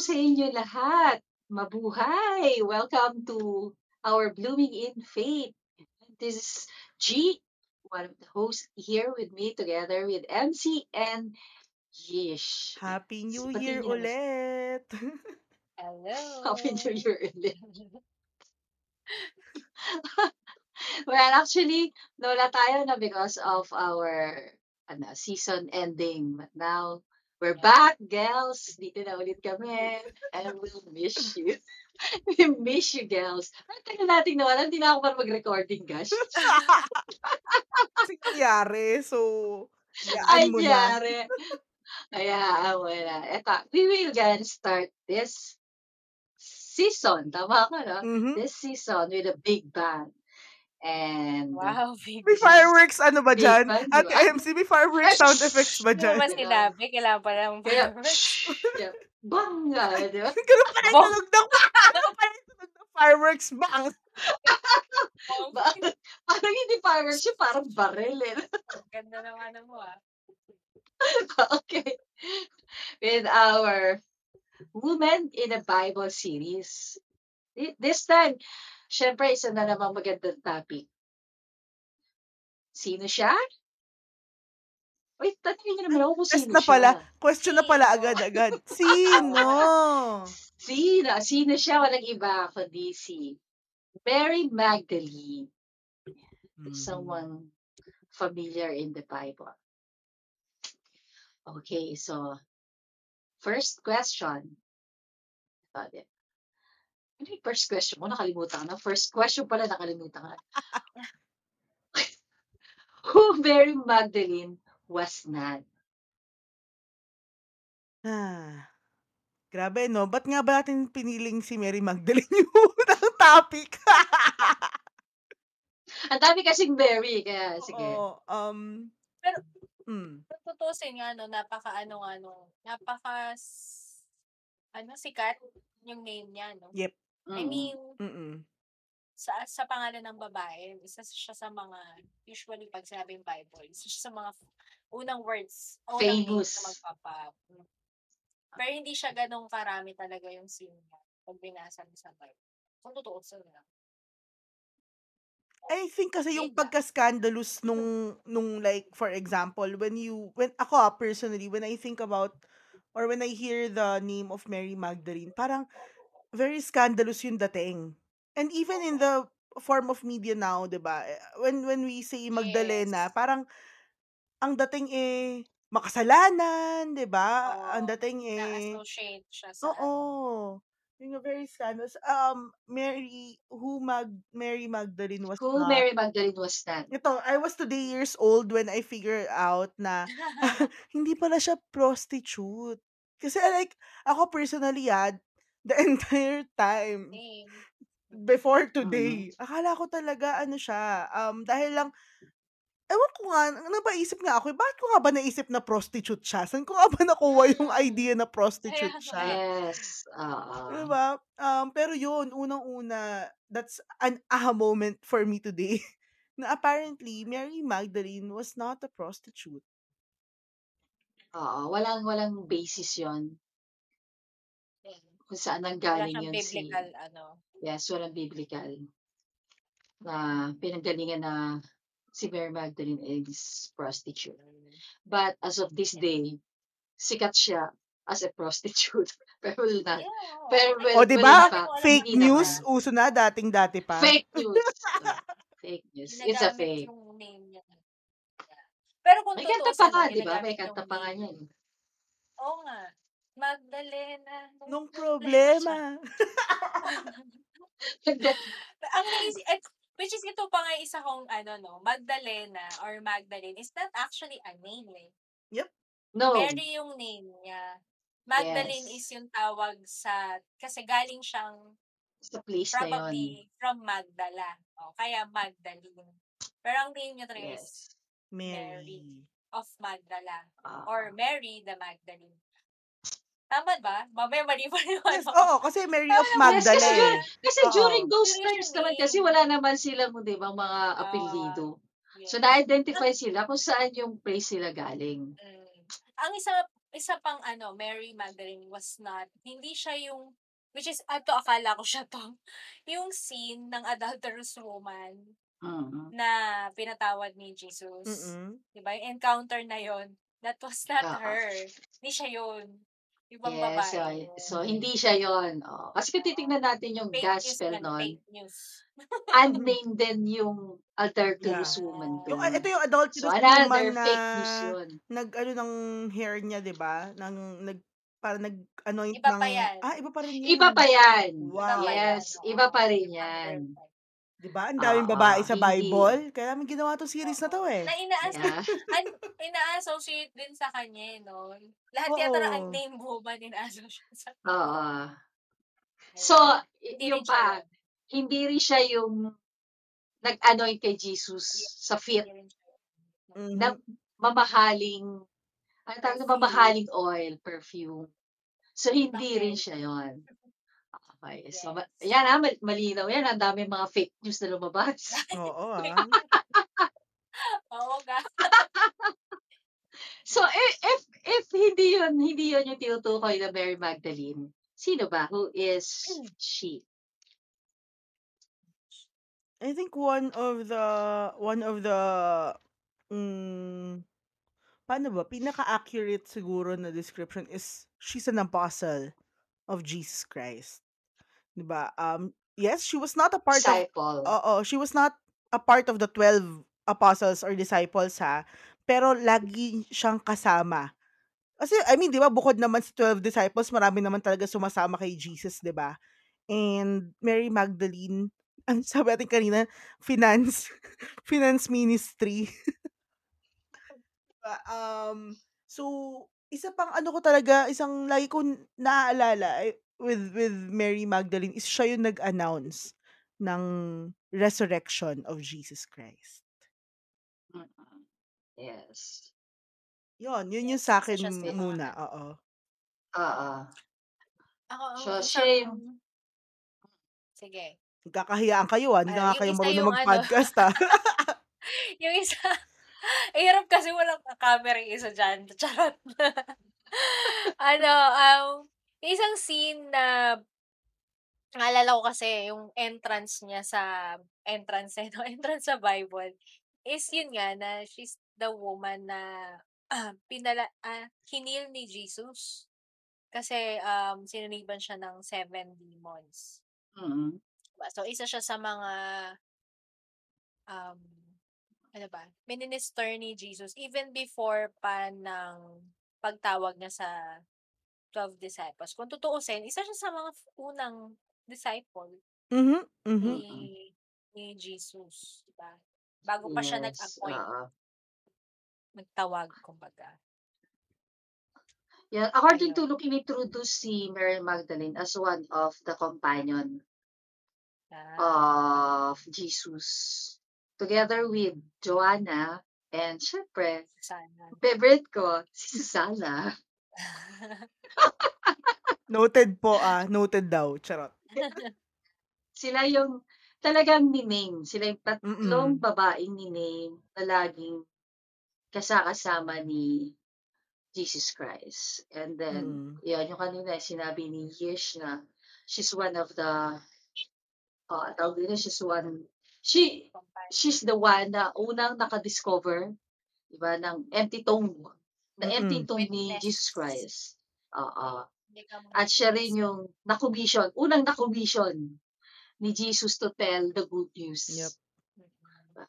sa inyo lahat. Mabuhay! Welcome to our Blooming in Faith. This is G, one of the hosts here with me together with MC and Yish. Happy New Sabatin Year niyo naman. ulit! Happy New Hello. Year ulit. Well, actually, nawala tayo na because of our ano, season ending. But now, we're back, girls. Dito na ulit kami. And we'll miss you. We miss you, girls. Ang tagal natin nawala. Hindi na ako parang mag-recording, gosh. Kasi nangyari, so, Ay, mo na. yari. Kaya, wala. Eto, we will gonna start this season. Tama ka, no? Mhm. This season with a big bang. And Wow, big May fireworks ano ba big dyan? Ate ba? MC, may fireworks sound effects ba Hindi dyan? naman Diba? sinabi, kailangan pa lang fireworks. yeah, bang nga, di ba? Ganun yung Bong! tunog ng, ganun pala yung tunog ng fireworks bang! Parang hindi fireworks yun, parang baril eh. Ganda ng ano mo ah. okay. With our Women in the Bible series. Thi- This time, syempre, isa na namang magandang topic. Sino siya? Wait, tanongin niyo naman ako kung sino na pala. siya. Question na pala agad-agad. Sino? Sino? Sino siya? Walang iba kundi si Mary Magdalene. Mhm. Someone familiar in the Bible. Okay, so first question. Got it. Ano yung first question mo? Nakalimutan ko na. First question pala, nakalimutan ko na. Who Mary Magdalene was not. Ah, grabe no? Ba't nga ba natin piniling si Mary Magdalene yung unang topic? Ang dami kasing Mary, kaya sige. Oo, um, Pero, mm, tutusin nga, no, napaka ano, ano, napaka, ano, sikat yung name niya, no? yep. I Mm. mean, Mm-mm. sa sa pangalan ng babae, isa siya sa mga, usually pag sinabing Bible, isa siya sa mga unang words, unang names na Famous. magpapa. Pero hindi siya ganong karami talaga yung scene niya pag binasa mo sa Bible. Kung totoo sa lang. I think kasi yung pagka-scandalous nung, nung like, for example, when you, when ako ah, personally, when I think about, or when I hear the name of Mary Magdalene, parang very scandalous yung dating. And even in the form of media now, 'di ba? eh, When when we say Magdalena, Yes. parang ang dating eh makasalanan, 'di ba? Ang Oo. dating eh Na-associate siya sa Oo. ano. Yung very scandalous. Um Mary who Mag Mary Magdalene was Who not Mary Magdalene was not. ito, I was today years old when I figured out na hindi pala siya prostitute. Kasi like, ako personally ah, the entire time, Same. before Mm. today, akala ko talaga ano siya, um, dahil lang, ewan ko nga, napaisip nga ako, eh, bakit ko nga ba naisip na prostitute siya? Saan ko nga ba nakuha yung idea na prostitute siya? Yes. Oo. Diba? Um, pero yun, unang-una, that's an aha moment for me today. na apparently, Mary Magdalene was not a prostitute. Oo. Walang, walang basis yon. Kung saan Wala nanggaling siyang yun si, biblical, ano. yes, walang biblical na pinanggalingan na si Mary Magdalene is prostitute. But as of this day, sikat siya as a prostitute. Pero na. Yeah. Pero well, O, di ba? Fake news, naman. uso na, dating-dati pa. Fake news. Fake news. It's a ginagamit fake. yung name niya. Pero kung May kanta pa nga, di ba? May ginagamit kanta pa nga name. yan. Oo nga. Magdalena. Nung problema. ang naisip, which is ito pa nga isa kong ano no, Magdalena or Magdalene is not actually a name eh. Yep. no. Mary yung name niya. Magdalene Yes. is yung tawag sa, kasi galing siyang Sa place na yun. probably from Magdala. O, kaya Magdalene. Pero ang name niya talaga is Yes. Mary. of Magdala. Ah. Or Mary the Magdalene. Tama ba? Mamaya mali pa yung Yes, ano. oo, kasi Mary of Tama Yes, kasi, Magdala eh. kasi Oo. during those times yung naman kasi wala naman silang, di ba, mga Oo. apelyido. So, Yes. na-identify sila kung saan yung place sila galing. Mm. Ang isa isa pang ano, Mary Magdalene was not, hindi siya yung, which is, ato akala ko siya to, yung scene ng adulterous woman Mm. na pinatawad ni Jesus. Mm. Diba? Yung encounter na yon that was not Oo. her. Hindi siya yun. Ibang Yes, babae. so, so hindi siya yon. Oh. Kasi kung titignan natin yung fake gospel nun, unnamed din yung adulterous Yeah. woman Yung, doon. ah, ito yung adulterous So, woman another na fake news yun. nag ano ng hair niya, 'di ba? Nang nag para nag anoint Iba ng pa yan. ah iba pa rin yan. Iba pa yan. Wow. Iba pa yan, Yes, oo. iba pa rin yan. 'Di ba? Ang daming Oo, babae sa hindi. Bible. Kaya namin ginawa tong series na to eh. Na inaas Yeah. an- ina-associate din sa kanya, eh, no? Lahat Oo. yata ng unnamed woman ina-associate sa Oo. So, y- Hindi yung pa, hindi rin siya yung nag-anoint kay Jesus sa feet Hindi. Mhm. na mamahaling, ano tawag na mamahaling oil, perfume. So, hindi rin siya yon. Okay. So, Yes. yan ha, mal- malinaw yan. Ang dami mga fake news na lumabas. Oo ah. Oo nga. So, if, if, if hindi yun, hindi yun yung tinutukoy na Mary Magdalene, sino ba? Who is she? I think one of the one of the mm, paano ba pinaka-accurate siguro na description is she's an apostle of Jesus Christ. 'Di ba? Um yes, she was not a part of Disciple. Oo, she was not a part of the 12 apostles or disciples ha, pero lagi siyang kasama. Kasi I mean, 'di ba, bukod naman sa 12 disciples, marami naman talaga sumasama kay Jesus, 'di ba? And Mary Magdalene, ang sabi natin kanina, finance finance ministry. Diba? Um so isa pang ano ko talaga, isang lagi ko naaalala eh, with with Mary Magdalene is siya yung nag-announce ng resurrection of Jesus Christ. Mm-mm. Yes. Yun, yun yung sa akin siya muna, oo. Oo. Ako, So, yung- Sige. Nagkakahiyaan kayo, ah. Hindi Ah, na kayo isa marunong ano. mag-podcast, ah. yung isa, eh, hirap kasi walang camera yung isa dyan. Charot. ano, um, yung isang scene na naalala ko kasi yung entrance niya sa entrance eh, no? entrance sa Bible is yun nga na she's the woman na ah, pinala ah, hinil ni Jesus kasi um sinaniban siya ng seven demons. Diba? So, isa siya sa mga, um, ano ba, minister ni Jesus even before pa ng pagtawag niya sa 12 disciples. Kung tutuusin, isa siya sa mga unang disciple Mhm, mhm. ni, ni Jesus. Diba? Bago pa siya Yes. nag-appoint, Oo. nagtawag, kumbaga. Yeah, according Ayun. to Luke, introduce si Mary Magdalene as one of the companion Ah, of Jesus. Together with Joanna and syempre, favorite ko, si Susana. Noted po, ah. Noted daw. Charot. Sila yung talagang ni-name. Sila yung tatlong Mm-mm. babaeng ni-name na laging kasakasama ni Jesus Christ. And then, Mm. yan, yung kanina sinabi ni Yish na she's one of the, uh, tawag na, she's one, she, she's the one na unang nakadiscover, di ba, ng empty tomb. Na empty tomb ni. Jesus Christ. Oo. At siya rin yung nakumission, unang nakumission ni Jesus to tell the good news. Yep. Mm-mm.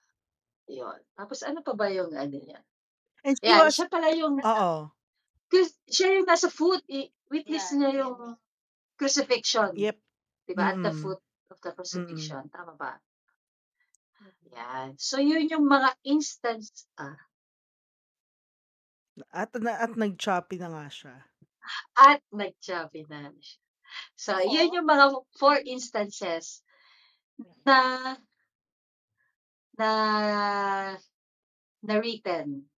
Yun. Tapos ano pa ba yung ano niya? And she Yan, was, siya pala yung, oo. cause siya yung nasa foot, witness Yeah, niya yeah. yung crucifixion. Yep. Diba? At the Mm. foot of the crucifixion. Tama ba? Mm-mm. Yan. So, yun yung mga instance, ah, At, na, at nag-choppy na nga siya. at nag-chubby na siya. So, Ako? yun yung mga four instances na na na written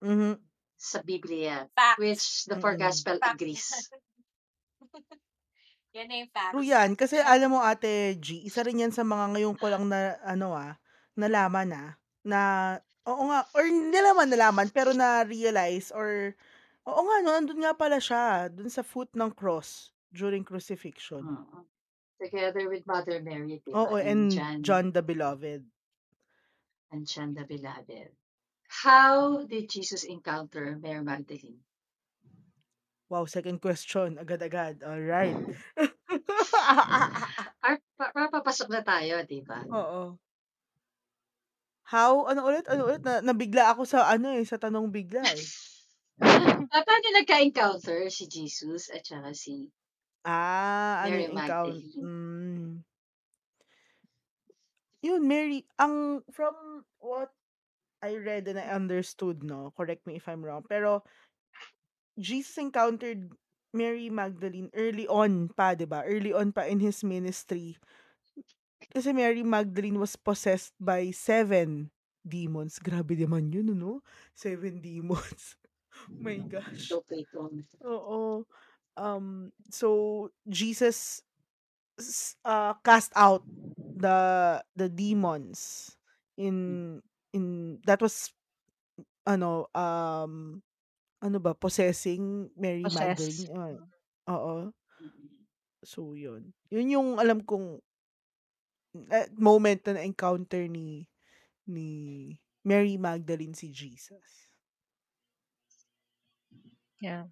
Mhm. sa Biblia, Facts. which the four Mm-mm. gospel Facts. agrees. Yan na yung facts. True yan. Kasi alam mo, Ate G, isa rin yan sa mga ngayon ko lang na, ano ah, nalaman ah, na, oo nga, or nalaman, nalaman, pero na-realize or Oo nga 'no, andun nga pala siya, dun sa foot ng cross during crucifixion. Oo. Together with Mother Mary, di Oo, and And John, John the Beloved. and John the Beloved. How did Jesus encounter Mary Magdalene? Wow, second question, agad-agad. Alright. Par, pa, pa- papasok na tayo, di ba? Oo. How? Ano ulit? Ano ulit? Na, nabigla ako sa ano eh, sa tanong bigla eh. Ah, Paano nagka-encounter si Jesus at saka si Ah, ano Mary yung encounter? Mm. Yun, Mary, ang from what I read and I understood, no? Correct me if I'm wrong. Pero Jesus encountered Mary Magdalene early on pa, 'di ba? Early on pa in his ministry. Kasi Mary Magdalene was possessed by seven demons. Grabe naman yun, no? Seven demons. My gosh. So, ito. Oo. Um, so Jesus uh, cast out the the demons in in that was ano um ano ba possessing Mary Possessed. Magdalene Ah, oo Mm-mm. so yun yun yung alam kong eh, moment na encounter ni ni Mary Magdalene si Jesus Yeah.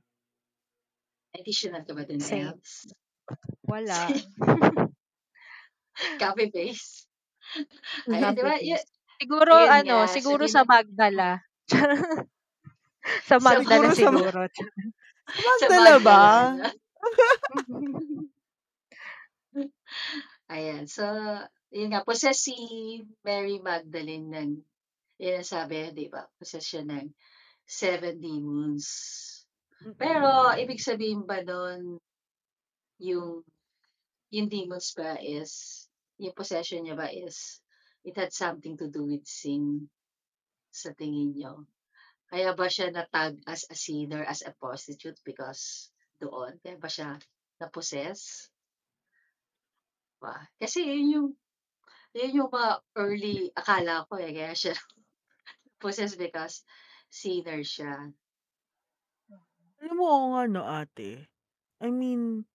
Additional ka ba. Elves? Wala. Copy paste. Ayun, di ba? Y-. Siguro Ayun ano, nga, siguro sa Magdala. sa Magdala Magdala. siguro. Sa Magdala ba? Magdala. Ayan. So, yun nga, possess si Mary Magdalene ng, yun ang sabi, di ba? Possess siya ng seven demons. Pero, ibig sabihin ba nun, yung, yung demons ba is, yung possession niya ba is, it had something to do with sin sa tingin niyo? Kaya ba siya natag as a sinner, as a prostitute because doon? Kaya ba siya na-possess? Ba? Kasi yun yung, yun yung mga early, akala ko eh, kaya siya possess because sinner siya. Alam mo, oo nga no, ate. I mean,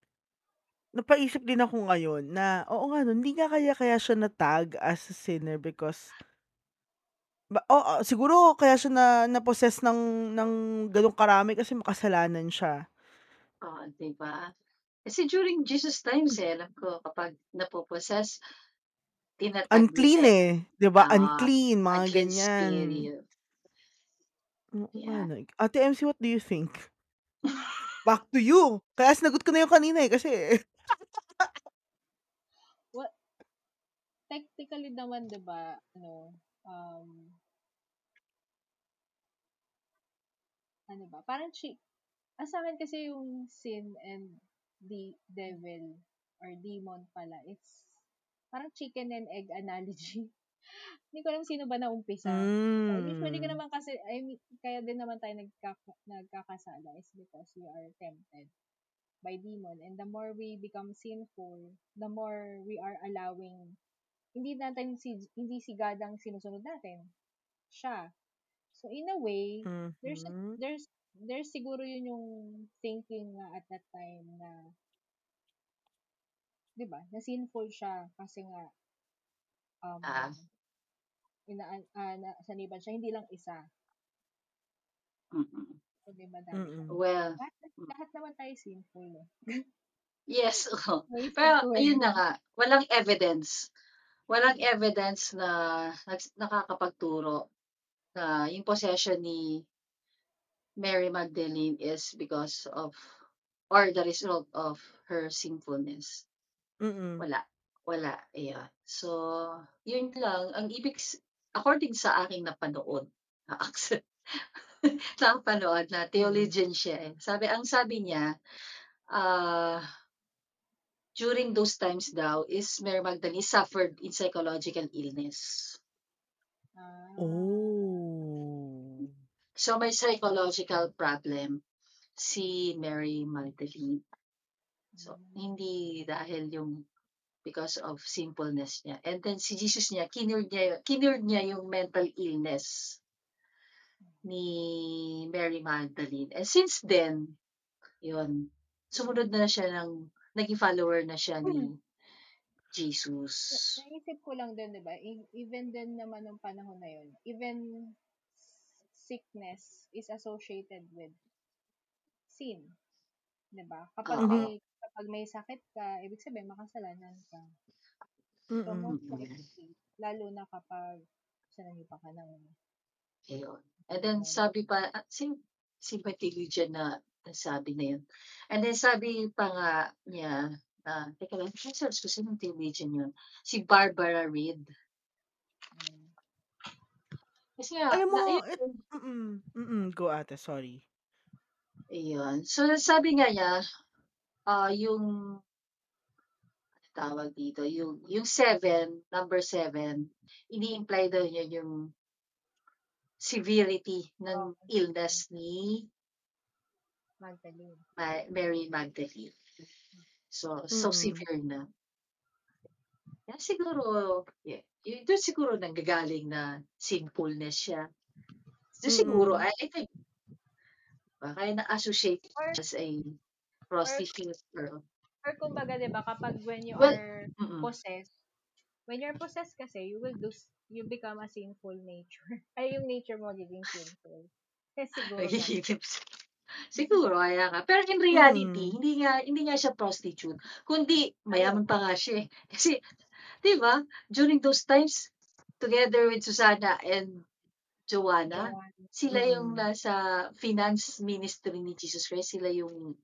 napaisip din ako ngayon na, oo nga no, hindi nga kaya kaya siya na-tag as a sinner because, ba, oo, siguro kaya siya na, na-possess ng, ng ganong karami kasi makasalanan siya. Oh, di ba? Kasi during Jesus times eh, alam ko, kapag napopossess, tinatag Unclean minsan, eh. 'di ba Ah, Unclean, mga unclean ganyan. spirit. Oo nga Yeah. no. Ate MC, what do you think? Back to you. Kaya sinagot ko na yung kanina eh, kasi Well, technically naman, 'di ba, ano, um, ano ba, parang chi ang sa akin kasi yung sin and the devil or demon pala, it's parang chicken and egg analogy. Hindi ko alam sino ba naumpisa. Uh, usually ka mm, naman kasi, I mean, kaya din naman tayo nagkaka, nagkakasala is because we are tempted by demon. And the more we become sinful, the more we are allowing, hindi natin si, hindi si God ang sinusunod natin. Siya. So, in a way, there's, a, there's, there's siguro yun yung thinking nga at that time na, di ba, na sinful siya kasi nga, um, Ah. ina, uh, na, saniban siya, hindi lang isa. Mm-mm. Kundi madami Mm. siya. Well, Lahat, lahat naman tayo sinful, eh. yes. May Pero, sinful. ayun na nga, walang evidence. Walang evidence na nakakapagturo na yung possession ni Mary Magdalene is because of or the result of her sinfulness. Mm. Wala. Wala. Yeah. So, yun lang. Ang ibig, s- according sa aking napanood, na accent, napanood na theologian siya eh. Sabi, ang sabi niya, ah, during those times daw, is Mary Magdalene suffered in psychological illness. Ah. Oh. So, may psychological problem si Mary Magdalene. So, hindi dahil yung because of sinfulness niya. And then si Jesus niya, kinured niya, kinured niya yung mental illness ni Mary Magdalene. And since then, yun, sumunod na siya ng, naging follower na siya ni Jesus. Na- Naisip ko lang din, di ba? E- Even din naman nung panahon na yun, even sickness is associated with sin. Di ba? Kapag Oo. may kapag may sakit ka, ibig sabihin makasalanan ka. So, Mm-mm. most Mm. likely, lalo na kapag sananipa ka ng Ayun. And then sabi pa, ah, si, si Matilde dyan na nasabi na yun. And then sabi pa nga niya, na, teka lang, search ko sinong theologian yun. Si Barbara Reed. um, Kasi nga, Alam mo, na, it, mm-mm, mm-mm, go ate, sorry. Ayun. So, sabi nga niya, ah yung, ano tawag dito, yung, yung seven, number seven, ini-imply daw niya yung severity ng illness ni Magdalene. Ma- Mary Magdalene. So, so Mm. severe na. Kaya siguro, yeah, yun doon siguro nanggagaling na sinfulness siya. Siguro, Mm. I, I think, kaya na-associate as a prostitute or, Or kumbaga, di ba, kapag when you Well, are mm possessed, when you're possessed kasi, you will do, s- you become a sinful nature. Ay, yung nature mo magiging sinful. Kaya siguro. Siguro, kaya nga. Pero in reality, Mm. hindi nga hindi nga siya prostitute. Kundi, mayaman pa nga siya eh. Kasi, di ba, during those times, together with Susanna and Joanna, Joanna. sila yung nasa finance ministry ni Jesus Christ. Sila yung,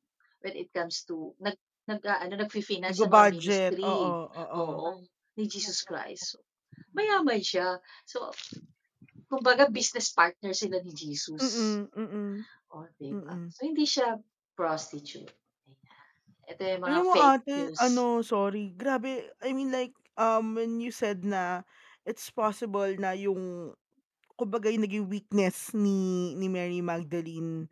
when it comes to, nag, nag, ah, ano, nag-finance ng ministry. oo, oo. Oo, ni Jesus Christ. So, mayaman siya. So, kumbaga, business partner sila ni Jesus. Mm-mm, mm-mm. O, diba? Mm-mm. So, hindi siya prostitute. Ito yung mga Alam mo fake ate, news. ano, sorry, grabe, I mean like, um, when you said na it's possible na yung, kumbaga yung naging weakness ni, ni Mary Magdalene,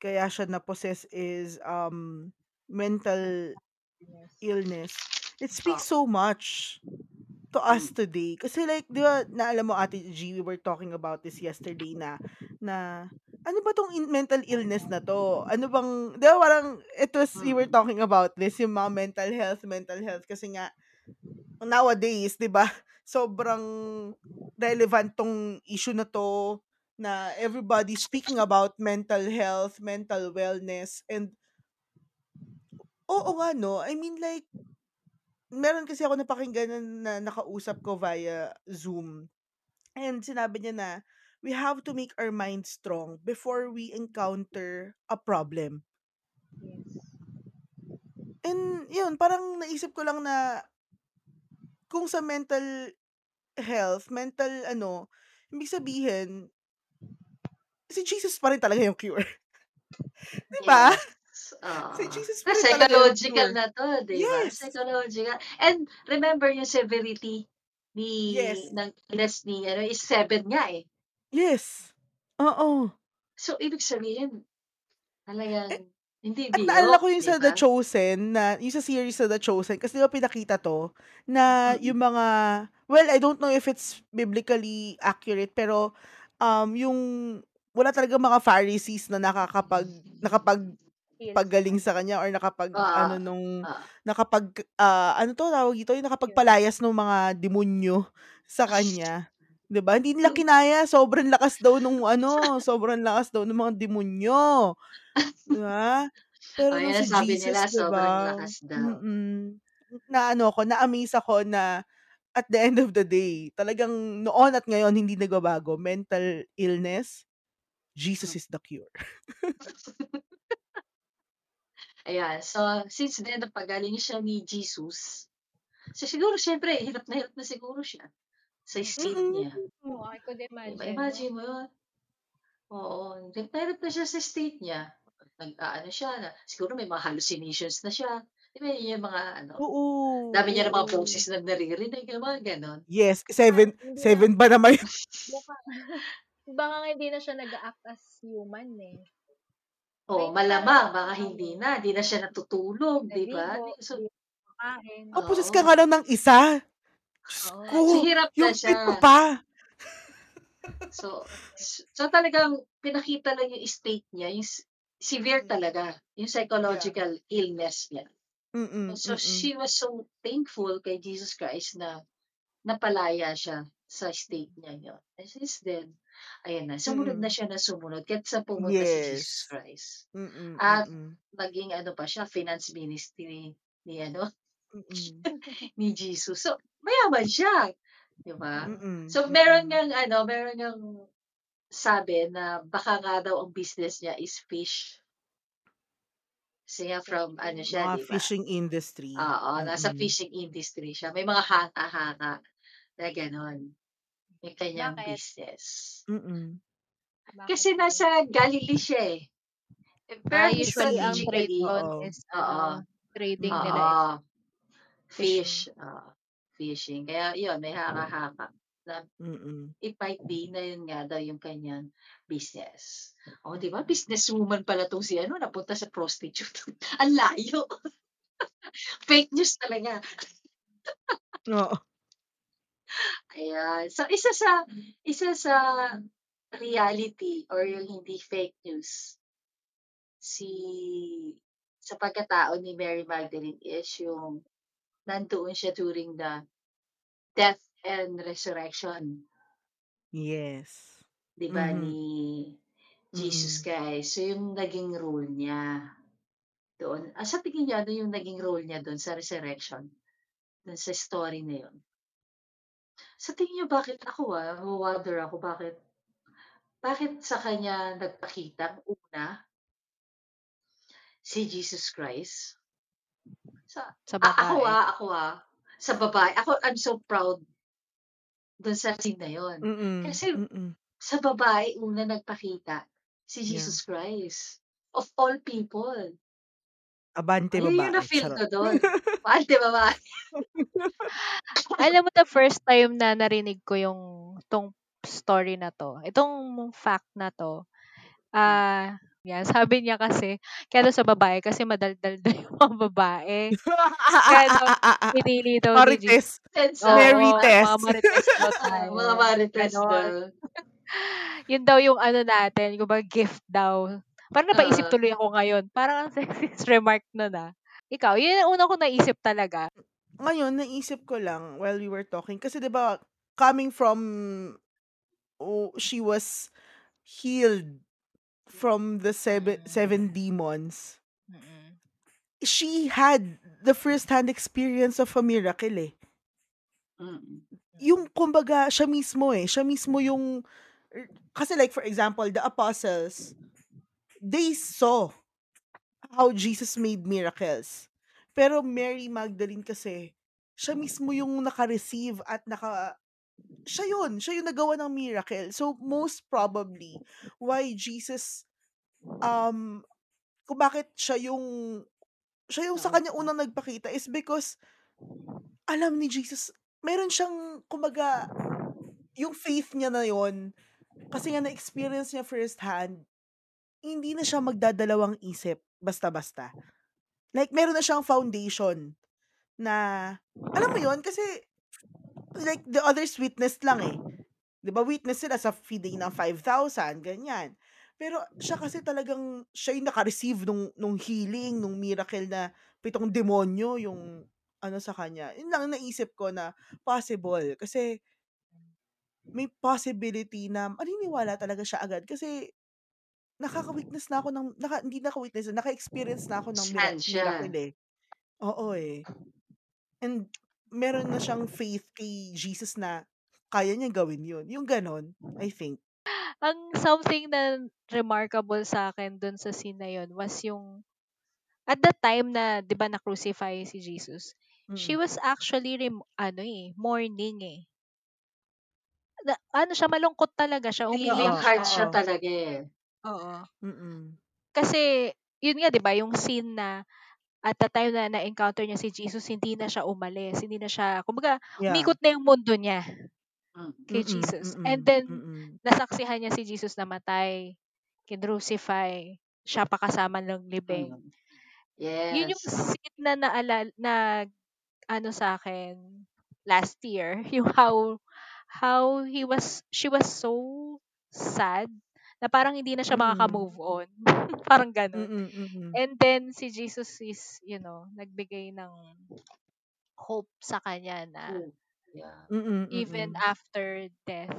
kaya siya na-possess is, um, mental Yes. illness. It speaks so much to us today. Kasi like, di ba, naalam mo Ate G, we were talking about this yesterday na, na, ano ba tong in- mental illness na to? Ano bang, di ba parang, it was, we were Mm. talking about this, yung mga mental health, mental health, kasi nga, nowadays, di ba, sobrang relevant tong issue na to, na everybody speaking about mental health, mental wellness, and, oo nga no, I mean like, meron kasi ako napakinggan na, na nakausap ko via Zoom. And sinabi niya na, we have to make our mind strong before we encounter a problem. Yes. And yun, parang naisip ko lang na kung sa mental health, mental ano, ibig sabihin, si Jesus pa rin talaga yung cure. Di ba? Yes. Oo. Si Jesus Na pa rin psychological na to, di ba? Yes. Psychological. And remember yung severity ni Yes. ng illness ni ano is seven nga eh. Yes. Oo. So ibig sabihin talagang hindi At naalala ko yung di sa The? Chosen, na, yung sa series sa The Chosen, kasi di ba pinakita to, na Mm. yung mga, well, I don't know if it's biblically accurate, pero, um, yung, wala talaga mga Pharisees na nakakapag, nakapag, Heals. paggaling sa kanya or nakapag, ano Ah, nung, ah. nakapag, ah, ano to, tawag dito, yung nakapagpalayas ng mga demonyo sa kanya. 'Di ba? Hindi nila kinaya, sobrang lakas daw nung ano, sobrang lakas daw ng mga demonyo. 'Di ba? Pero Oh, si sabi Jesus, nila, 'di sobrang lakas daw. Mm. Na ano ako, na-amaze ako na at the end of the day, talagang noon at ngayon hindi nagbabago. Mental illness, Jesus is the cure. Ayan. So, since then, napagaling siya ni Jesus. So, siguro, syempre, hirap na hirap na siguro siya sa state Mm. niya. Oo, I could Diba? imagine. no? Imagine mo yun. Oo. Hirap na hirap na siya sa state niya. Nag, ah, ano siya, na, siguro may mga hallucinations na siya. Di ba yun yung mga, ano, Oo. dami niya ng mga boses na naririnig, yung mga ganon. Yes, seven, Hindi na, seven ba naman yun? baka, nga hindi na siya nag-act as human eh. Oh, Like, malamang, baka hindi na. Hindi na siya natutulog, di ba? So, kumakain. Oh, puses oo. ka nga lang ng isa. Diyos Oo. ko, So, hirap na yung siya. pito pa. So, so talagang pinakita lang yung state niya, yung severe talaga, yung psychological illness niya. Mm-mm, So, mm-mm. she was so thankful kay Jesus Christ na napalaya siya sa state niya yun. And since then, ayan na, sumunod Mm. na siya na sumunod kahit sa pumunta si Jesus Yes. Christ. Mm-mm, At- mm-mm, Naging ano pa siya, finance ministry ni, ni ano, mm-mm, ni Jesus. So, mayaman siya. Di ba? mm-mm, So, meron mm-mm. ngang ano, meron ngang sabi na baka nga daw ang business niya is fish. Nga from ano siya, di ba? fishing industry. Oo, nasa Mm-mm. fishing industry siya. May mga haka-haka na gano'n. Yung kanyang Bakit? business. Mm-mm. Bakit Kasi nasa Galilee siya eh. Pero Ah, usually ang trade doon Oo. is ano, trading nila. oo, is fish. oo, fishing. Kaya yun, may haka-haka. Na Mm-mm. it might be na yun nga daw yung kanyang business. O, di ba? Businesswoman pala tong si ano, napunta sa prostitute. Ang layo. Fake news talaga. Oo. Ayan. So, isa sa, isa sa reality or yung hindi fake news, si, sa pagkatao ni Mary Magdalene is yung nandoon siya during the death and resurrection, Yes. di ba, Mhm. ni Jesus Mm-mm. Christ. So, yung naging role niya doon. Ah, sa tingin niyo, ano yung naging role niya doon sa resurrection? Doon sa story na yun? Sa tingin niyo, bakit ako ah, wonder ako, bakit bakit sa kanya nagpakita una si Jesus Christ? Sa, Sa a- ako babae. ah, ako ah, sa babae. Ako, I'm so proud doon sa scene na yun. Mm-mm. Kasi Mm-mm. sa babae una nagpakita si Yeah. Jesus Christ. Of all people. Abante yung babae. na-feel ko doon. Ante babae. Alam mo, the first time na narinig ko yung tong story na to, itong fact na to, ah, yan, sabi niya kasi, kaya daw sa babae, kasi madaldal daw yung mga babae. Kaya daw, pinili daw ni Jesus. Marites. Marites. mga marites daw tayo. mga marites daw. Yun daw yung ano natin, yung gift daw. Parang napaisip Oo. tuloy ako ngayon. Parang ang sexist remark nun ah. Ikaw, yun ang una ko naisip talaga. Ngayon, naisip ko lang while we were talking. Kasi 'di ba coming from oh, she was healed from the seven, Mm. seven demons. Mm-mm. She had the first-hand experience of a miracle eh. Yung kumbaga, siya mismo eh. Siya mismo yung... er, Kasi like for example, the apostles, they saw how Jesus made miracles. Pero Mary Magdalene kasi, siya mismo yung naka-receive at naka... Siya yun. Siya yung nagawa ng miracle. So, most probably, why Jesus, um, kung bakit siya yung, siya yung sa kanya unang nagpakita is because, alam ni Jesus, meron siyang, kumbaga, yung faith niya na yon kasi nga na-experience niya firsthand, hindi na siya magdadalawang isip basta-basta. Like, meron na siyang foundation na, alam mo yon kasi, like, the others witnessed lang eh. 'Di ba witness sila sa feeding ng 5,000, ganyan. Pero siya kasi talagang, siya yung naka-receive nung, nung healing, nung miracle na pitong demonyo yung ano sa kanya. Yun lang ang naisip ko na possible. Kasi, may possibility na maniniwala talaga siya agad. Kasi, nakaka-witness na ako ng, naka, hindi naka-witness, naka-experience na ako ng mira- miracle eh. Oo eh. And, meron na siyang faith kay Jesus na kaya niya gawin yun. Yung ganon, I think. Ang something na remarkable sa akin dun sa scene na yun was yung at the time na 'di ba na-crucify si Jesus, she Mm. was actually rem- ano eh, mourning eh. Na, ano siya malungkot talaga siya, umiiyak hard siya. talaga eh. Oo. Mm-mm. Kasi yun nga 'di ba yung scene na at the time na na-encounter niya si Jesus, hindi na siya umalis, hindi na siya, kumbaga, Yeah. umikot na yung mundo niya Mm. kay Mm-mm, Jesus. mm-mm, And then, mm-mm. nasaksihan niya si Jesus namatay, kinrucify, siya pa kasama ng libing. Mm. Yun yung Yes. scene na naalala, na ano sa akin last year, yung how how he was she was so sad na parang hindi na siya Mm. makaka-move on. parang ganun. Mm, mm. And then si Jesus is, you know, nagbigay ng hope sa kanya na yeah. Mm, even mm. after death.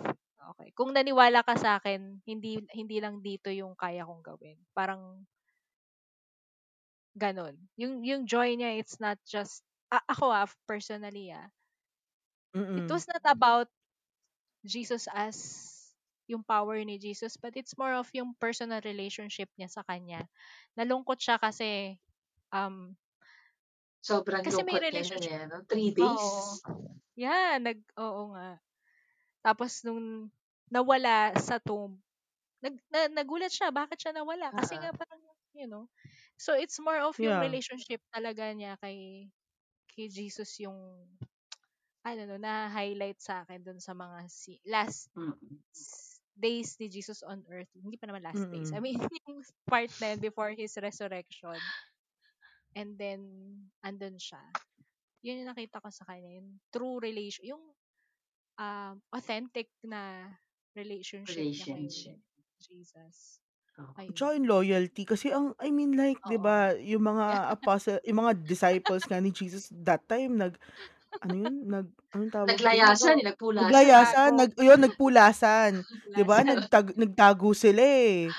Okay. Kung naniwala ka sa akin, hindi hindi lang dito yung kaya kong gawin. Parang ganun. Yung yung joy niya it's not just a- ako ah personally ah. It Mm. was not about Jesus as yung power ni Jesus but it's more of yung personal relationship niya sa kanya. Nalungkot siya kasi um Sobrang Kasi may lungkot niya relationship. eh, no? Three days. Oo. Yeah, nag oo nga. Tapos nung nawala sa tomb, nag na, nagulat siya bakit siya nawala kasi Ah. nga parang you know. So it's more of yung Yeah. relationship talaga niya kay kay Jesus yung I don't know, na-highlight sa akin dun sa mga si, last Mm. Days ni Jesus on earth. Hindi pa naman last days. I mean, yung part na yun before his resurrection. And then, andun siya. Yun yung nakita ko sa kanya. Yung true relation. Yung um, authentic na relationship, niya Relationship. kay Jesus. Oh. Ayun. Tsaka yung loyalty. Kasi ang, I mean like, di ba, yung mga apostle, yung mga disciples nga ni Jesus that time, nag, ano yun, nag, anong tawag? Naglayasan, eh, nagpulasan. Naglayasan, nag, yun, nagpulasan. Di ba? Nagtag, nagtago sila eh.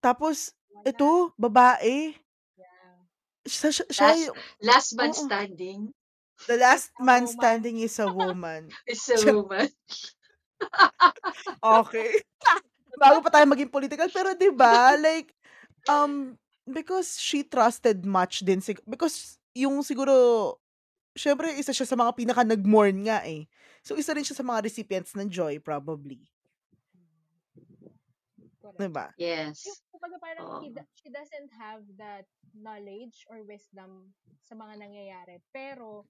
Tapos, ito, babae. Siya, siya, siya Last- man Oo. standing the last man standing is a woman. is a woman. Okay. Bago pa tayo maging political. Pero 'di ba like, um, because she trusted much din. sig- Because yung siguro, syempre isa siya sa mga pinaka nag-mourn nga eh. So isa rin siya sa mga recipients ng joy probably. Correct. 'Di ba? Yes. Yung kumbaga parang he Oo. do- she doesn't have that knowledge or wisdom sa mga nangyayari. Pero,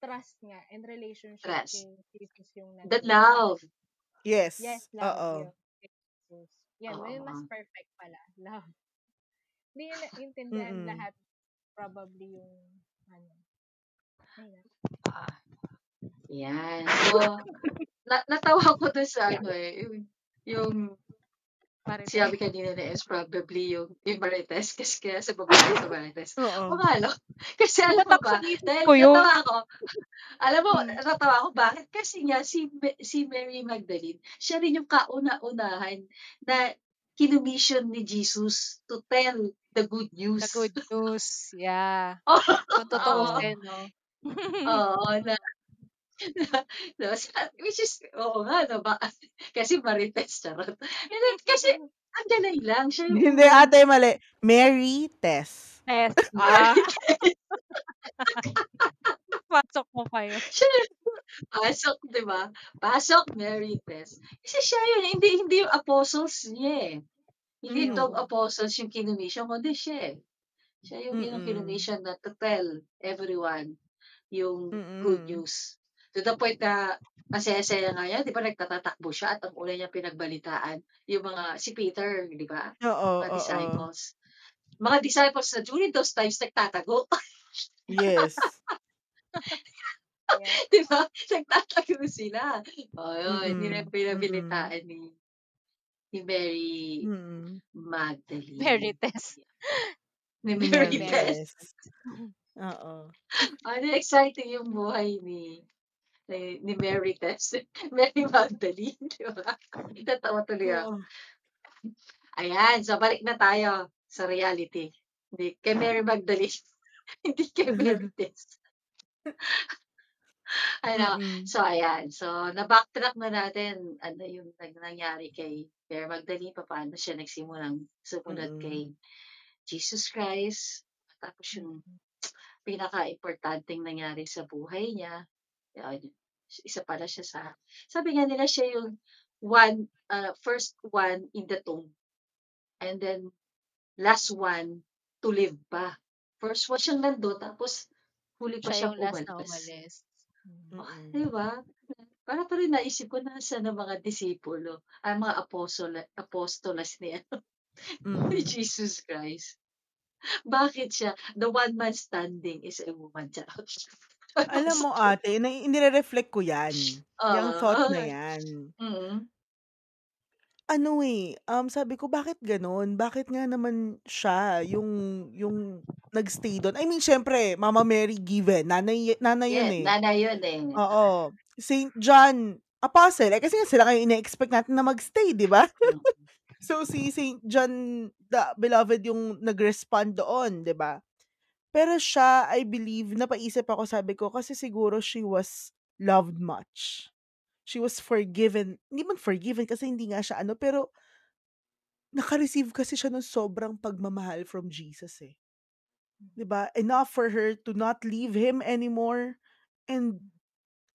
trust nga and relationship Trust. kay Jesus yung The nandun. love. Yes. Yes, Oo. love Jesus. Yan, yun mas Oo. perfect pala. Love. Hindi yun intindihan Mm-mm. lahat. Probably yung, ano. Ah, yan. So, na natawa ko dun sa ano eh, yung, yung Marites. sinabi kanina na is probably yung, yung Marites, kasi kaya sa babae sa Marites. Oo. O nga, no? Kasi alam mo ba, dahil ko natawa ako, alam mo, Hmm. natawa ako, bakit? Kasi nga, si, si Mary Magdalene, siya rin yung kauna-unahan na kinumission ni Jesus to tell the good news. The good news. Yeah. Oh, Kung tutuusin, no? Oo, na, no, sa- which is, oo nga, no, ba, kasi Marites, charot. Kasi, ang galing lang, siya yung Hindi ate mali. Mary Tess. Yes. Ah. Pasok mo pa yun. siya yung pasok, di ba? Pasok, Mary Tess. Kasi siya yun, hindi, hindi yung apostles niya eh. Hindi Mm. itong apostles yung kinumission, kundi siya eh. Siya yung, yung Mm-mm. kinumission na to tell everyone yung good Mm-mm. news. To the point na masaya-saya nga yan, di ba nagtatatakbo siya at ang una niya pinagbalitaan yung mga, si Peter, di ba? Oo, Mga oo. disciples. Mga disciples na during those times nagtatago. Yes. Yeah. di ba? Nagtatago sila. O yun, hindi na Mm-mm. pinabilitaan ni, ni Mary Mm. Magdalene. Marites. Ni Mary Mary. Tess. Oo. Ano, exciting yung buhay ni ni, ni Mary Tess. Mary Magdalene, di ba? Itatawa tuloy ako. Oo. Ayan, so balik na tayo sa reality. Hindi kay Mary Magdalene. Hindi kay Mary Tess. ano, Mm-mm. so ayan. So, na-backtrack na natin ano yung nangyari kay Mary Magdalene, paano siya nagsimulang sumunod Mm-mm. kay Jesus Christ. Tapos yung pinaka-importanting nangyari sa buhay niya. Yun, isa pala siya sa, sabi nga nila siya yung one, uh, first one in the tomb. And then, last one to live pa. First one siyang nandun, tapos huli pa Siya siyang yung last na umalis. umalis. Mm. Oh, di ba? Para tuloy naisip ko nasa ng mga disipulo, ang mga apostol, apostolas ni, ni Mm. Jesus Christ. Bakit siya? The one man standing is a woman. Charot. Alam mo ate, na nire-reflect ko 'yan, yang thought na Oo. 'yan. Mm. Ano, eh, um, sabi ko bakit gano'n? Bakit nga naman siya yung yung nag-stay do'n? I mean siyempre Mama Mary given, nanay nanay yun, eh. nanay yun, eh. Oo. Oo. Saint John, apostle, eh, kasi nga sila nga yung ine-expect natin na mag-stay, 'di ba? Mm. So, si Saint John the Beloved yung nag-respond doon, 'di ba? Pero siya, I believe napaisip ako sabi ko kasi siguro she was loved much. She was forgiven hindi man forgiven kasi hindi nga siya ano, pero naka-receive kasi siya ng sobrang pagmamahal from Jesus, eh. 'Di ba? Enough for her to not leave him anymore and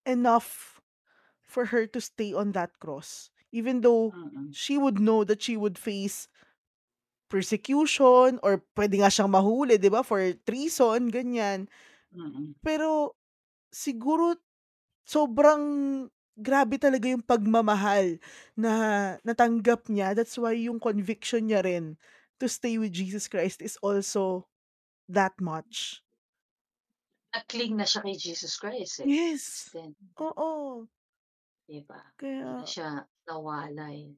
enough for her to stay on that cross. Even though Mm. she would know that she would face persecution or puwede nga siyang mahuli, 'di ba, for treason, ganyan. Mm. Pero siguro sobrang grabe talaga yung pagmamahal na natanggap niya. That's why yung conviction niya rin to stay with Jesus Christ is also that much. Na-cling na siya kay Jesus Christ, eh. Yes. Then, Oo. 'di ba? Hindi na Kaya siya nawalay.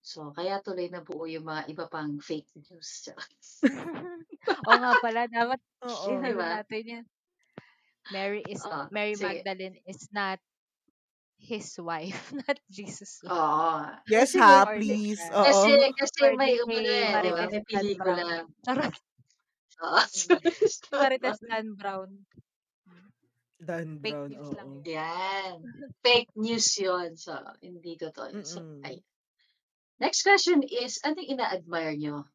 So, kaya tuloy nabuo yung mga iba pang fake news. Oo nga pala, dapat Oo. 'Di i-ano ba? natin yan. Mary is Oo, Mary sige. Magdalene is not his wife, not Jesus' wife. Oo. Yes, Kasi ha, please. Oo. kasi kasi according may umano, eh, 'di ba? Marites May Dan pelikula. Brown. Charot. Oo. Si Marites Dan Brown. Dan Fake Brown, news lang oo. yun. Yan. Fake news yun. So, hindi totoo yun. So, Mm. ay. Next question is, anong ina-admire nyo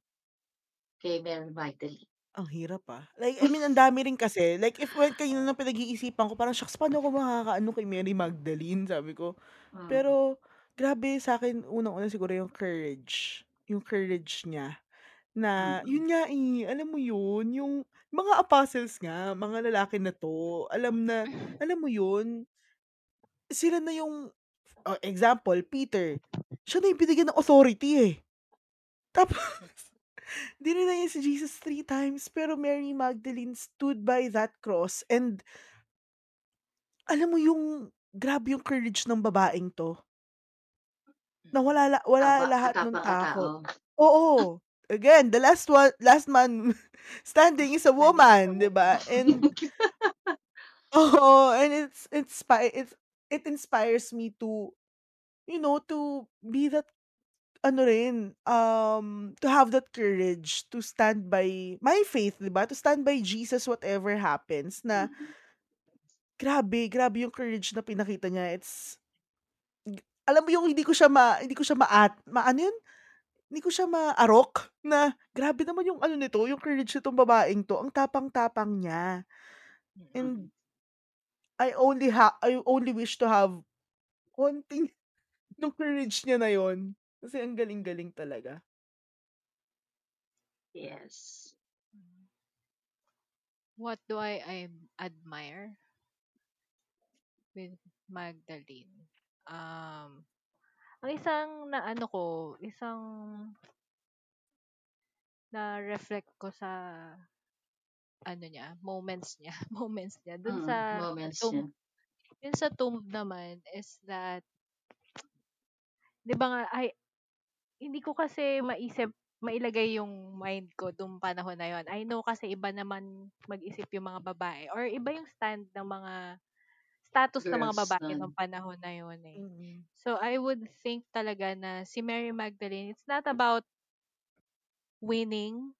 kay Mary Magdalene? Ang hirap, ah. Like, I mean, ang dami rin kasi. Like, if when kanina na pinag-iisipan ko, parang, "Shucks, paano ako makakaano kay Mary Magdalene?" Sabi ko. Mm. Pero, grabe sa'kin, unang-una siguro yung courage. Yung courage niya na, Mm. yun nga, eh, alam mo yun, yung mga apostles nga, mga lalaki na 'to, alam na alam mo yun, sila na yung oh, example, Peter, siya na yung binigyan ng authority, eh. Tapos, dineny niya si Jesus 3 times, pero Mary Magdalene stood by that cross and alam mo yung grabe yung courage ng babaeng 'to. Na wala la wala Tama, lahat katapang takot. Oo. Again, the last one last man standing is a woman, 'di ba? And oo, and it's inspi it's it inspires me to, you know, to be that ano rin, um, to have that courage to stand by my faith, 'di ba? To stand by Jesus whatever happens na Mm. grabe, grabe yung courage na pinakita niya. It's alam mo yung hindi ko siya ma hindi ko siya maat maano yun? Hindi ko siya maarok na grabe naman yung ano nito, yung courage nitong babaeng 'to, ang tapang-tapang niya. And Mm. I only ha I only wish to have konting nung courage niya na yun. Kasi ang galing-galing talaga. Yes. What do I I'm admire with Magdalene? Um, ang isang naano ko, isang na-reflect ko sa ano niya, moments niya, moments niya dun Mm. sa Moments tomb niya. yun sa tomb naman is that 'di ba nga ay hindi ko kasi maisip mailagay yung mind ko nung panahon na yun. I know kasi iba naman mag-isip yung mga babae or iba yung stand ng mga status ng mga babae nung panahon na yun, eh. Mm. So, I would think talaga na si Mary Magdalene, it's not about winning,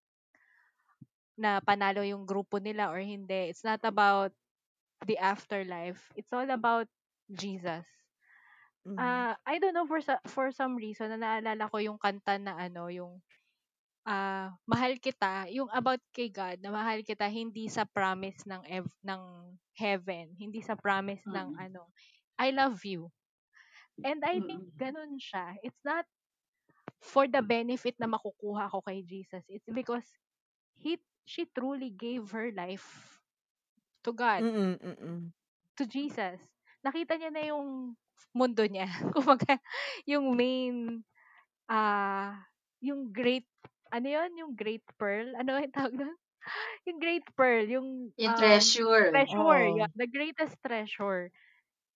na panalo yung grupo nila or hindi. It's not about the afterlife. It's all about Jesus. Mm. Ah, I don't know for for some reason na naalala ko yung kanta na ano, yung ah, Mahal Kita, yung about kay God na mahal kita hindi sa promise ng ev ng heaven, hindi sa promise ng Mm. ano, I love you. And I think Mm. ganun siya. It's not for the benefit na makukuha ko kay Jesus. It's because he she truly gave her life to God, Mm, mm. to Jesus. Nakita niya na yung mundo niya. Kumbaga, yung main ah, yung great ano yun, yung great pearl, ano yung tawag dun? Yung great pearl, yung Yung um, treasure. treasure, Oo. yeah, the greatest treasure.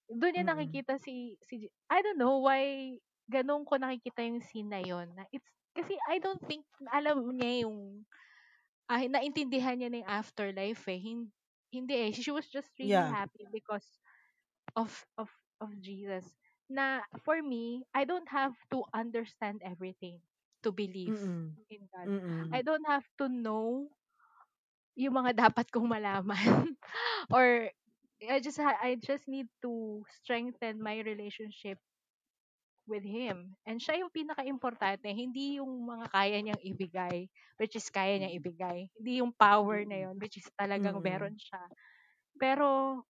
Doon niya Mm. nakikita si, si, I don't know why ganun ko nakikita yung scene na yun. Na it's, kasi I don't think, alam niya yung, ah, naintindihan niya na yung afterlife eh. Hindi, hindi eh. She was just really Yeah. happy because of, of, of Jesus. Na, for me, I don't have to understand everything to believe Mm-mm. in God. Mm-mm. I don't have to know yung mga dapat kong malaman or I just ha- I just need to strengthen my relationship with him. And siya yung pinaka-importante, hindi yung mga kaya niyang ibigay, which is kaya niyang ibigay. Hindi yung power na yun, which is talagang Mm. meron siya. Pero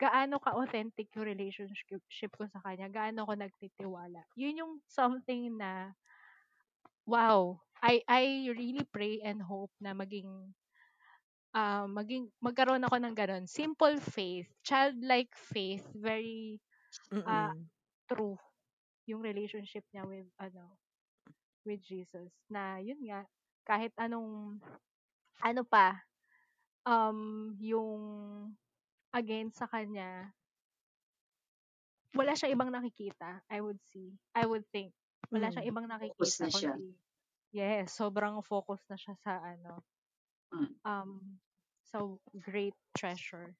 gaano ka-authentic yung relationship ko sa kanya, gaano ako nagtitiwala. Yun yung something na wow, I I really pray and hope na maging ah, maging magkaroon ako ng ganun. Simple faith, childlike faith, very Mm-mm. true yung relationship niya with ano with Jesus na yun nga kahit anong ano pa um yung against sa kanya wala siyang ibang nakikita I would see I would think wala siyang Mm. ibang Focus nakikita na siya. kundi yes sobrang focus na siya sa ano. Um sa great treasure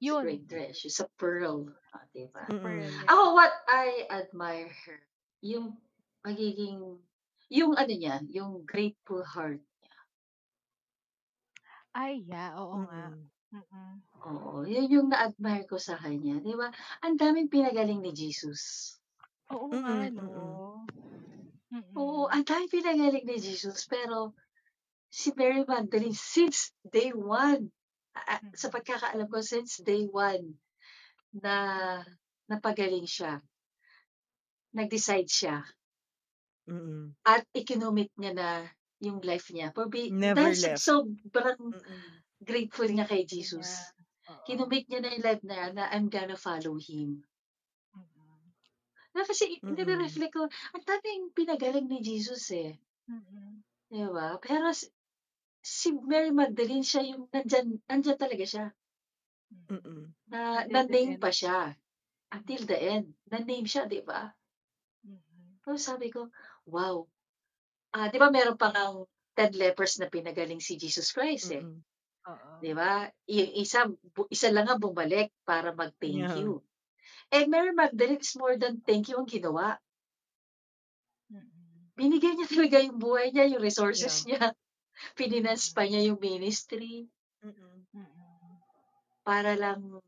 It's a yun great treasure. Sa pearl. Ah, diba? Mm-mm. pearl. Ako, what I admire her, yung magiging, yung ano niya, yung grateful heart. ay yeah oo nga Mm-mm. Mm-mm. Oo, yun yung na-admire ko sa kanya. Di ba? Ang daming pinagaling ni Jesus. oo nga mm-mm. no Oo, Mm-mm. ang daming pinagaling ni Jesus. Pero, si Mary Magdalene, since day one, ah, sa pagkakaalam ko, since day one, na napagaling siya, nag-decide siya, Mm-mm. at ikinomit niya na yung life niya. For be, Never dahil left. sobrang Mm-mm. grateful niya kay Jesus. Oo. Kinomit niya na yung life na, na I'm gonna follow him. Mm-mm. Na kasi, Mm-mm. nire-reflect ko, ang daming pinagaling ni Jesus eh. Mm-mm. Di ba? Pero si, Mary Magdalene, siya yung nandyan, nandyan talaga siya. Mm-mm. Na, na-name pa siya. Until the end. Na-name siya, di ba? Mm-mm. Pero sabi ko, wow. Ah, di ba meron pa ngang 10 lepers na pinagaling si Jesus Christ eh. Oo. Di ba? Yung isa, bu- isa lang nga bumalik para mag-thank Yeah. you. Eh, Mary Magdalene is more than thank you ang ginawa. Mm-mm. Binigay niya talaga yung buhay niya, yung resources Yeah. niya. Pininance pa niya yung ministry Mm-mm. Mm-mm. para lang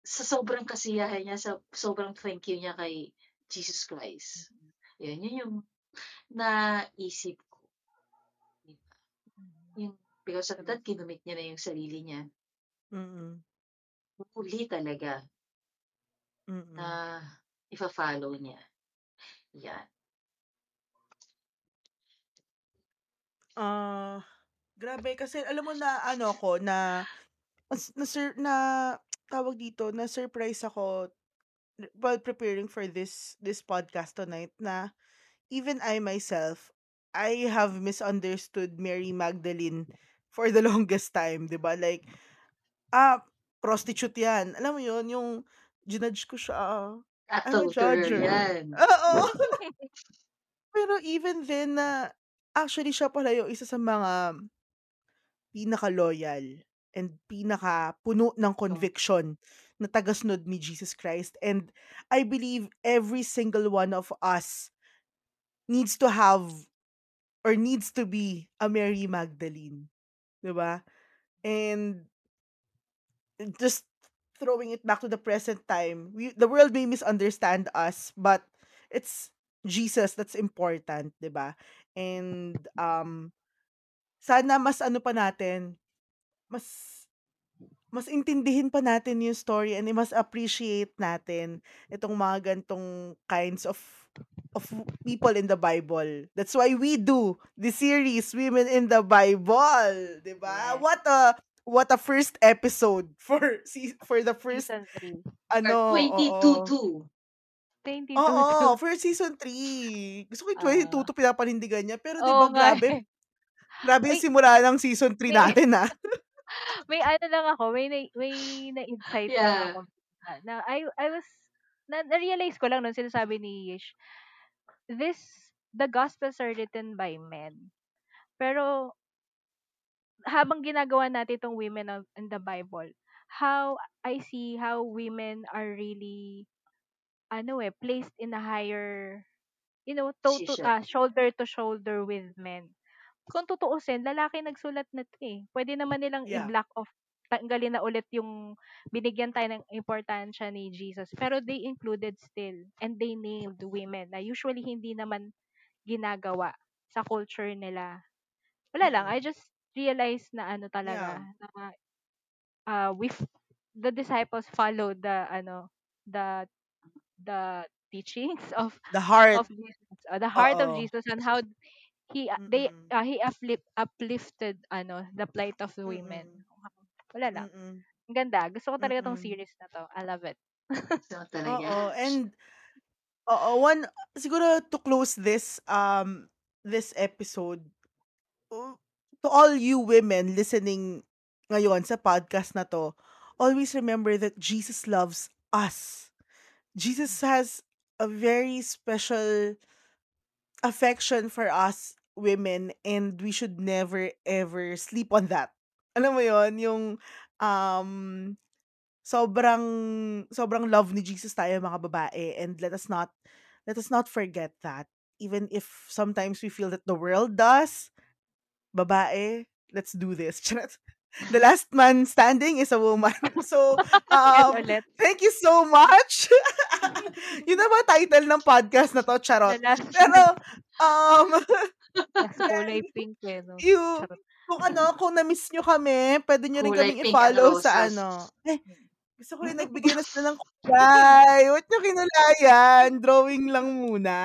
sa sobrang kasiyahan niya, sa sobrang thank you niya kay Jesus Christ. Yun, yun yung naisip ko. Yung, because of that, kinumit niya na yung sarili niya. Mm-mm. Huli talaga Mm-mm. na ifa-follow niya. Yan. Ah, grabe kasi alam mo na ano ko na na, sir na tawag dito na surprise ako while preparing for this this podcast tonight na even I myself I have misunderstood Mary Magdalene for the longest time, 'di ba? Like ah prostitute 'yan. Alam mo 'yon, yung ginudge ko siya. ah, I'm a judger. yan. Oo. Pero even then na actually siya pala yung isa sa mga pinaka-loyal and pinaka-puno ng conviction na tagasunod ni Jesus Christ. And I believe every single one of us needs to have or needs to be a Mary Magdalene. 'Di ba? And just throwing it back to the present time, we, the world may misunderstand us, but it's Jesus that's important, 'di ba? And um sana mas ano pa natin, mas mas intindihin pa natin yung story and mas appreciate natin itong mga gantong kinds of of people in the Bible. That's why we do the series Women in the Bible, 'di ba? Yes. What a what a first episode for for the first Season 3. ano, oo. 22. 22 Oo, first season 3. Gusto ko yung 22 Ah. to pinapanindigan niya. Pero 'di ba nga grabe, eh. Grabe yung simula ng season 3 may natin, ah. may ano lang ako, may na, may na-insight lang Yeah. ako na, na I I was na, na-realize ko lang nung sinasabi ni Yish, this the gospels are written by men. Pero habang ginagawa natin itong women of, in the Bible, how I see how women are really ano eh placed in a higher you know to, to ah, shoulder to shoulder with men. Kung tutuusin, lalaki nagsulat na 'to eh. Pwede naman nilang Yeah. i-block off tanggalin na ulit yung binigyan tayo ng importansya ni Jesus. Pero they included still and they named women na usually hindi naman ginagawa sa culture nila. Wala lang. I just realized na ano Yeah. talaga na uh, we the disciples followed the ano the the teachings of The heart. of Jesus, uh, the heart of Oo. Jesus and how he uh, they Mm-mm. uh, he uplift, uplifted ano the plight of the women. Mm-mm. Wala lang. Mm-mm. Ang ganda. Gusto ko talaga tong Mm-mm. series na to. I love it. So Oo, talaga. and oo, one siguro to close this um this episode uh, to all you women listening ngayon sa podcast na to, always remember that Jesus loves us. Jesus has a very special affection for us women and we should never ever sleep on that. Alam mo yon yung um sobrang sobrang love ni Jesus tayo mga babae and let us not let us not forget that. Even if sometimes we feel that the world does babae let's do this. The last man standing is a woman. So um thank you so much. Yun na ba title ng podcast na to? Charot. Pero um nasa kulay pink eh, no? Charot. kung ano kung na-miss nyo kami pwede nyo rin Kulay kaming pink and i-follow sa roses. ano eh gusto ko rin nagbigay na sila ng kulay. Huwag nyo kinulayan. Drawing lang muna.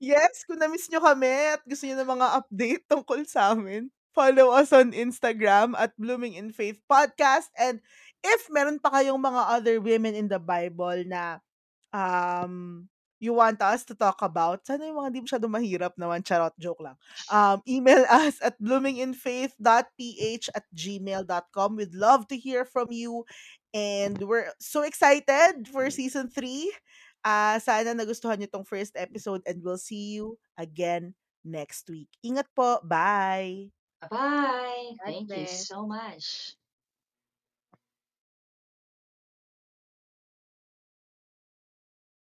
Yes, kung na-miss nyo kami at gusto nyo ng mga update tungkol sa amin, follow us on Instagram at Blooming in Faith Podcast. And if meron pa kayong mga other women in the Bible na um, you want us to talk about, sana yung mga di masyado mahirap naman, charot, joke lang. Um, email us at bloominginfaith.ph at gmail.com. We'd love to hear from you. And we're so excited for season 3. Ah, sana nagustuhan niyo tong first episode and we'll see you again next week. Ingat po. Bye! Bye. Thank you so much.